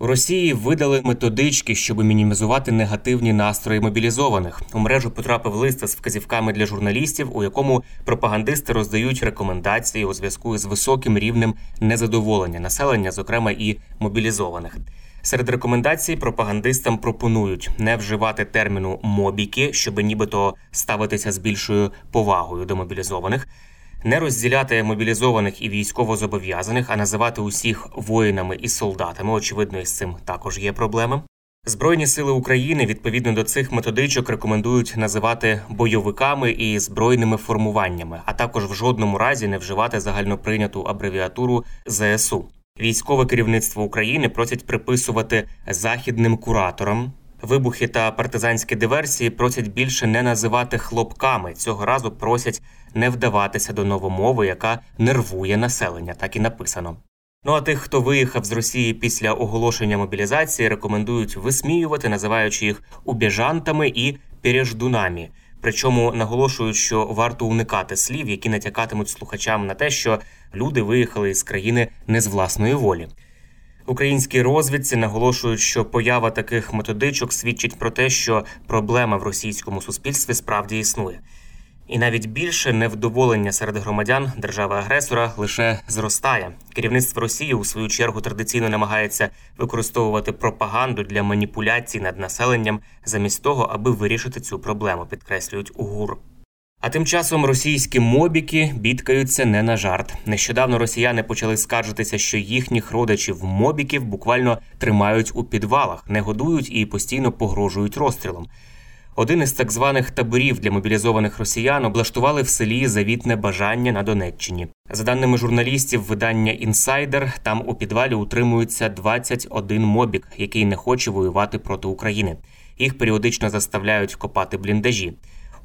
У Росії видали методички, щоб мінімізувати негативні настрої мобілізованих. У мережу потрапив лист з вказівками для журналістів, у якому пропагандисти роздають рекомендації у зв'язку з високим рівнем незадоволення населення, зокрема і мобілізованих. Серед рекомендацій пропагандистам пропонують не вживати терміну мобіки, щоб нібито ставитися з більшою повагою до мобілізованих не розділяти мобілізованих і військовозобов'язаних, а називати усіх воїнами і солдатами. Очевидно, із цим також є проблеми. Збройні сили України відповідно до цих методичок рекомендують називати бойовиками і збройними формуваннями, а також в жодному разі не вживати загальноприйняту абревіатуру ЗСУ. Військове керівництво України просять приписувати західним кураторам. Вибухи та партизанські диверсії просять більше не називати хлопками. Цього разу просять не вдаватися до новомови, яка нервує населення, так і написано. Ну а тих, хто виїхав з Росії після оголошення мобілізації, рекомендують висміювати, називаючи їх убіжантами і переждунами. Причому наголошують, що варто уникати слів, які натякатимуть слухачам на те, що люди виїхали із країни не з власної волі. Українські розвідці наголошують, що поява таких методичок свідчить про те, що проблема в російському суспільстві справді існує. І навіть більше невдоволення серед громадян держави-агресора лише зростає. Керівництво Росії у свою чергу традиційно намагається використовувати пропаганду для маніпуляцій над населенням замість того, аби вирішити цю проблему, підкреслюють УГУР. А тим часом російські мобіки бідкаються не на жарт. Нещодавно росіяни почали скаржитися, що їхніх родичів мобіків буквально тримають у підвалах, не годують і постійно погрожують розстрілом. Один із так званих таборів для мобілізованих росіян облаштували в селі завітне бажання на Донеччині. За даними журналістів видання Інсайдер, там у підвалі утримується 21 мобік, який не хоче воювати проти України. Їх періодично заставляють копати бліндажі.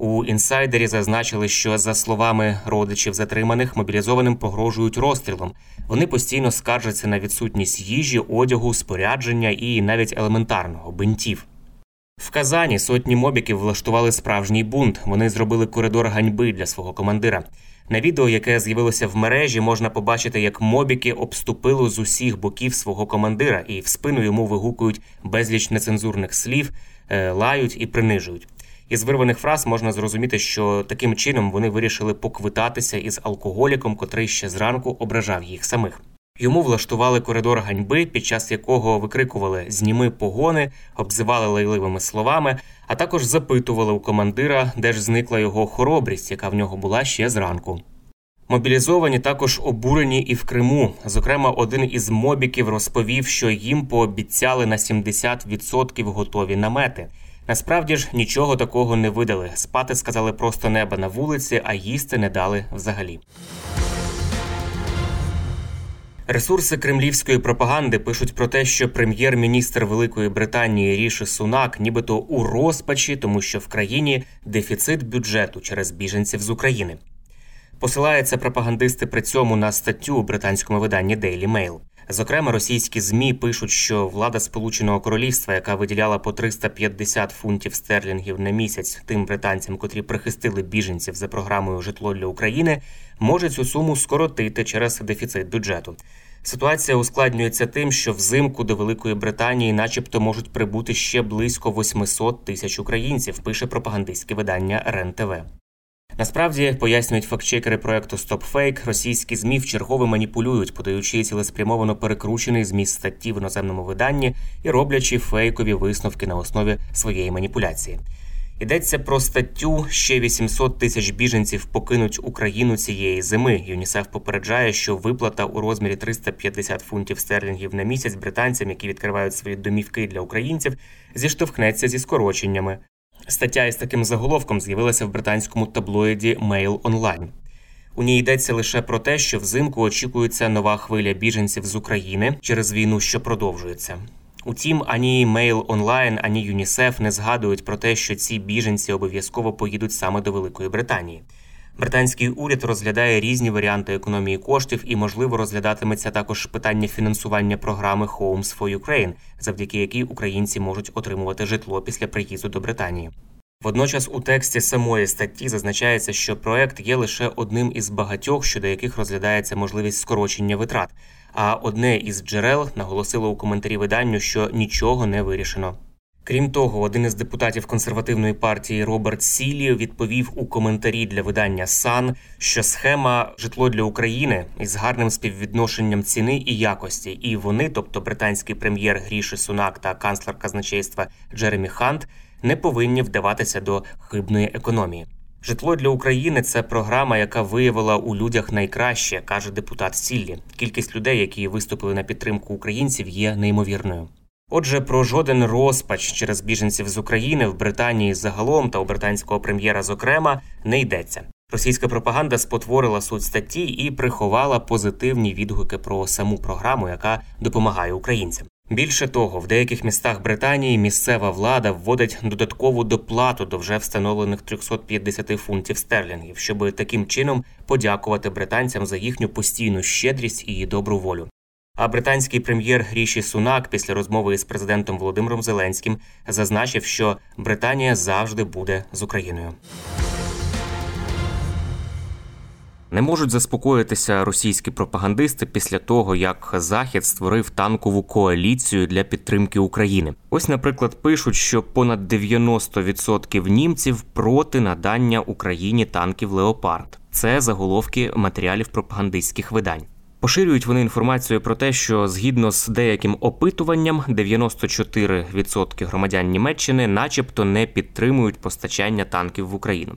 У інсайдері зазначили, що за словами родичів затриманих, мобілізованим погрожують розстрілом. Вони постійно скаржаться на відсутність їжі, одягу, спорядження і навіть елементарного бинтів. В Казані сотні мобіків влаштували справжній бунт. Вони зробили коридор ганьби для свого командира. На відео, яке з'явилося в мережі, можна побачити, як мобіки обступили з усіх боків свого командира і в спину йому вигукують безліч нецензурних слів, е, лають і принижують. Із вирваних фраз можна зрозуміти, що таким чином вони вирішили поквитатися із алкоголіком, котрий ще зранку ображав їх самих. Йому влаштували коридор ганьби, під час якого викрикували Зніми погони, обзивали лайливими словами, а також запитували у командира, де ж зникла його хоробрість, яка в нього була ще зранку. Мобілізовані також обурені і в Криму. Зокрема, один із мобіків розповів, що їм пообіцяли на 70% готові намети. Насправді ж нічого такого не видали. Спати сказали просто неба на вулиці, а їсти не дали взагалі. Ресурси кремлівської пропаганди пишуть про те, що прем'єр-міністр Великої Британії Ріші Сунак, нібито у розпачі, тому що в країні дефіцит бюджету через біженців з України. Посилаються пропагандисти при цьому на статтю у британському виданні Daily Mail. Зокрема, російські змі пишуть, що влада Сполученого Королівства, яка виділяла по 350 фунтів стерлінгів на місяць тим британцям, котрі прихистили біженців за програмою Житло для України, може цю суму скоротити через дефіцит бюджету. Ситуація ускладнюється тим, що взимку до Великої Британії, начебто, можуть прибути ще близько 800 тисяч українців. Пише пропагандистське видання РЕН-ТВ. Насправді пояснюють фактчекери проекту StopFake, російські змі чергове маніпулюють, подаючи цілеспрямовано перекручений зміст статті в іноземному виданні і роблячи фейкові висновки на основі своєї маніпуляції. Йдеться про статтю ще 800 тисяч біженців покинуть Україну цієї зими. ЮНІСЕФ попереджає, що виплата у розмірі 350 фунтів стерлінгів на місяць британцям, які відкривають свої домівки для українців, зіштовхнеться зі скороченнями. Стаття із таким заголовком з'явилася в британському таблоїді Mail Online. У ній йдеться лише про те, що взимку очікується нова хвиля біженців з України через війну, що продовжується. Утім, ані Mail Online, ані ЮНІСЕФ не згадують про те, що ці біженці обов'язково поїдуть саме до Великої Британії. Британський уряд розглядає різні варіанти економії коштів і, можливо, розглядатиметься також питання фінансування програми Homes for Ukraine, завдяки якій українці можуть отримувати житло після приїзду до Британії. Водночас у тексті самої статті зазначається, що проект є лише одним із багатьох, щодо яких розглядається можливість скорочення витрат. А одне із джерел наголосило у коментарі виданню, що нічого не вирішено. Крім того, один із депутатів консервативної партії Роберт Сілі відповів у коментарі для видання Сан, що схема житло для України із гарним співвідношенням ціни і якості, і вони, тобто британський прем'єр Гріші Сунак та канцлер казначейства Джеремі Хант, не повинні вдаватися до хибної економії. Житло для України це програма, яка виявила у людях найкраще, каже депутат Сіллі. Кількість людей, які виступили на підтримку українців, є неймовірною. Отже, про жоден розпач через біженців з України в Британії загалом та у британського прем'єра, зокрема, не йдеться. Російська пропаганда спотворила суть статті і приховала позитивні відгуки про саму програму, яка допомагає українцям. Більше того, в деяких містах Британії місцева влада вводить додаткову доплату до вже встановлених 350 фунтів стерлінгів, щоб таким чином подякувати британцям за їхню постійну щедрість і добру волю. А британський прем'єр Гріші Сунак після розмови із президентом Володимиром Зеленським зазначив, що Британія завжди буде з Україною. Не можуть заспокоїтися російські пропагандисти після того, як Захід створив танкову коаліцію для підтримки України. Ось, наприклад, пишуть, що понад 90% німців проти надання Україні танків Леопард. Це заголовки матеріалів пропагандистських видань. Поширюють вони інформацію про те, що згідно з деяким опитуванням, 94% громадян Німеччини, начебто, не підтримують постачання танків в Україну.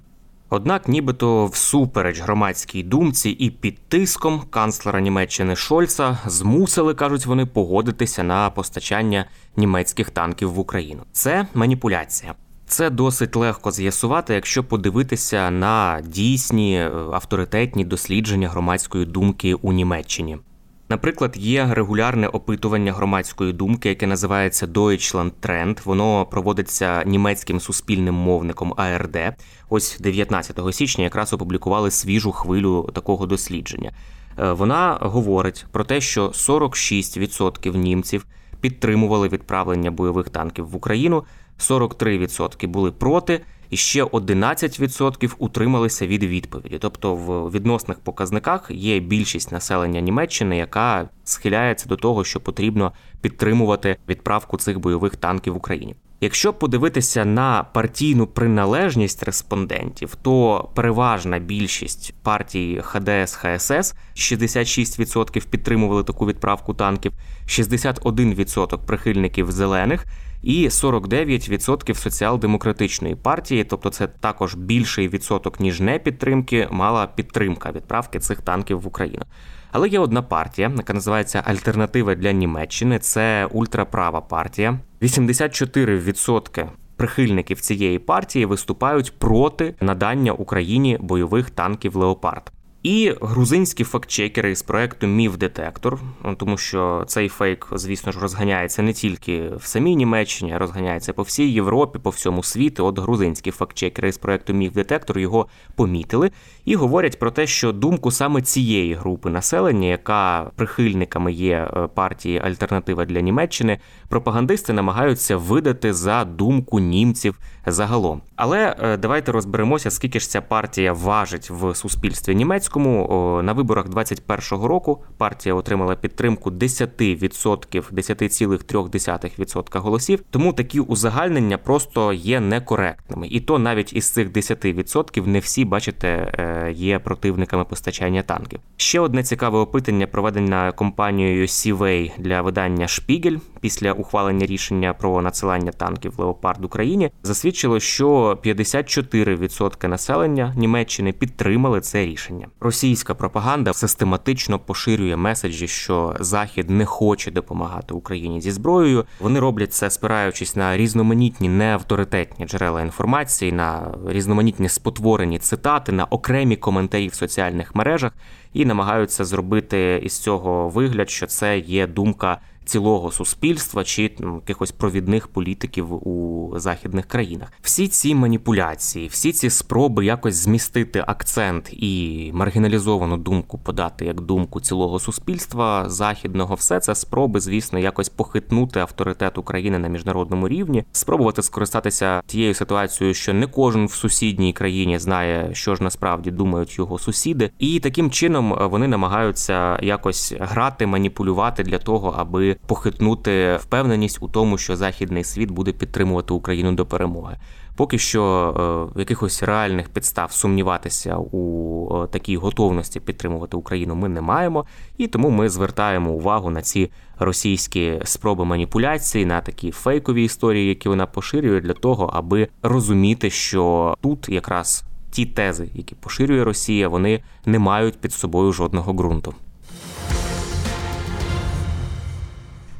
Однак, нібито всупереч громадській думці і під тиском канцлера Німеччини Шольца змусили, кажуть вони, погодитися на постачання німецьких танків в Україну. Це маніпуляція. Це досить легко з'ясувати, якщо подивитися на дійсні е, авторитетні дослідження громадської думки у Німеччині. Наприклад, є регулярне опитування громадської думки, яке називається Deutschland Trend. Воно проводиться німецьким суспільним мовником АРД. Ось 19 січня якраз опублікували свіжу хвилю такого дослідження. Е, вона говорить про те, що 46% німців підтримували відправлення бойових танків в Україну, 43% були проти і ще 11% утрималися від відповіді. Тобто, в відносних показниках є більшість населення Німеччини, яка схиляється до того, що потрібно підтримувати відправку цих бойових танків в Україні. Якщо подивитися на партійну приналежність респондентів, то переважна більшість партій ХДС ХСС 66% підтримували таку відправку танків, 61% прихильників зелених і 49% соціал-демократичної партії, тобто це також більший відсоток ніж не підтримки, мала підтримка відправки цих танків в Україну. Але є одна партія, яка називається Альтернатива для Німеччини. Це ультраправа партія. 84% прихильників цієї партії виступають проти надання Україні бойових танків Леопард. І грузинські фактчекери з проекту Міф Детектор, тому що цей фейк, звісно ж, розганяється не тільки в самій Німеччині, а розганяється по всій Європі, по всьому світу. От грузинські фактчекери з проекту Міф Детектор його помітили і говорять про те, що думку саме цієї групи населення, яка прихильниками є е, партії Альтернатива для Німеччини, пропагандисти намагаються видати за думку німців загалом. Але е, давайте розберемося, скільки ж ця партія важить в суспільстві німецькому українському на виборах 21-го року партія отримала підтримку 10%, 10,3% голосів. Тому такі узагальнення просто є некоректними. І то навіть із цих 10% не всі, бачите, е, є противниками постачання танків. Ще одне цікаве опитання, проведене компанією Сівей для видання Шпігель після ухвалення рішення про надсилання танків Леопард Україні, засвідчило, що 54% населення Німеччини підтримали це рішення. Російська пропаганда систематично поширює меседжі, що Захід не хоче допомагати Україні зі зброєю. Вони роблять це, спираючись на різноманітні неавторитетні джерела інформації, на різноманітні спотворені цитати, на окремі коментарі в соціальних мережах і намагаються зробити із цього вигляд, що це є думка цілого суспільства чи ну, якихось провідних політиків у західних країнах. Всі ці маніпуляції, всі ці спроби якось змістити акцент і маргіналізовану думку подати як думку цілого суспільства західного, все це спроби, звісно, якось похитнути авторитет України на міжнародному рівні, спробувати скористатися тією ситуацією, що не кожен в сусідній країні знає, що ж насправді думають його сусіди, і таким чином вони намагаються якось грати, маніпулювати для того, аби похитнути впевненість у тому, що західний світ буде підтримувати Україну до перемоги. Поки що е, якихось реальних підстав сумніватися у е, такій готовності підтримувати Україну ми не маємо, і тому ми звертаємо увагу на ці російські спроби маніпуляції, на такі фейкові історії, які вона поширює, для того, аби розуміти, що тут якраз ті тези, які поширює Росія, вони не мають під собою жодного ґрунту.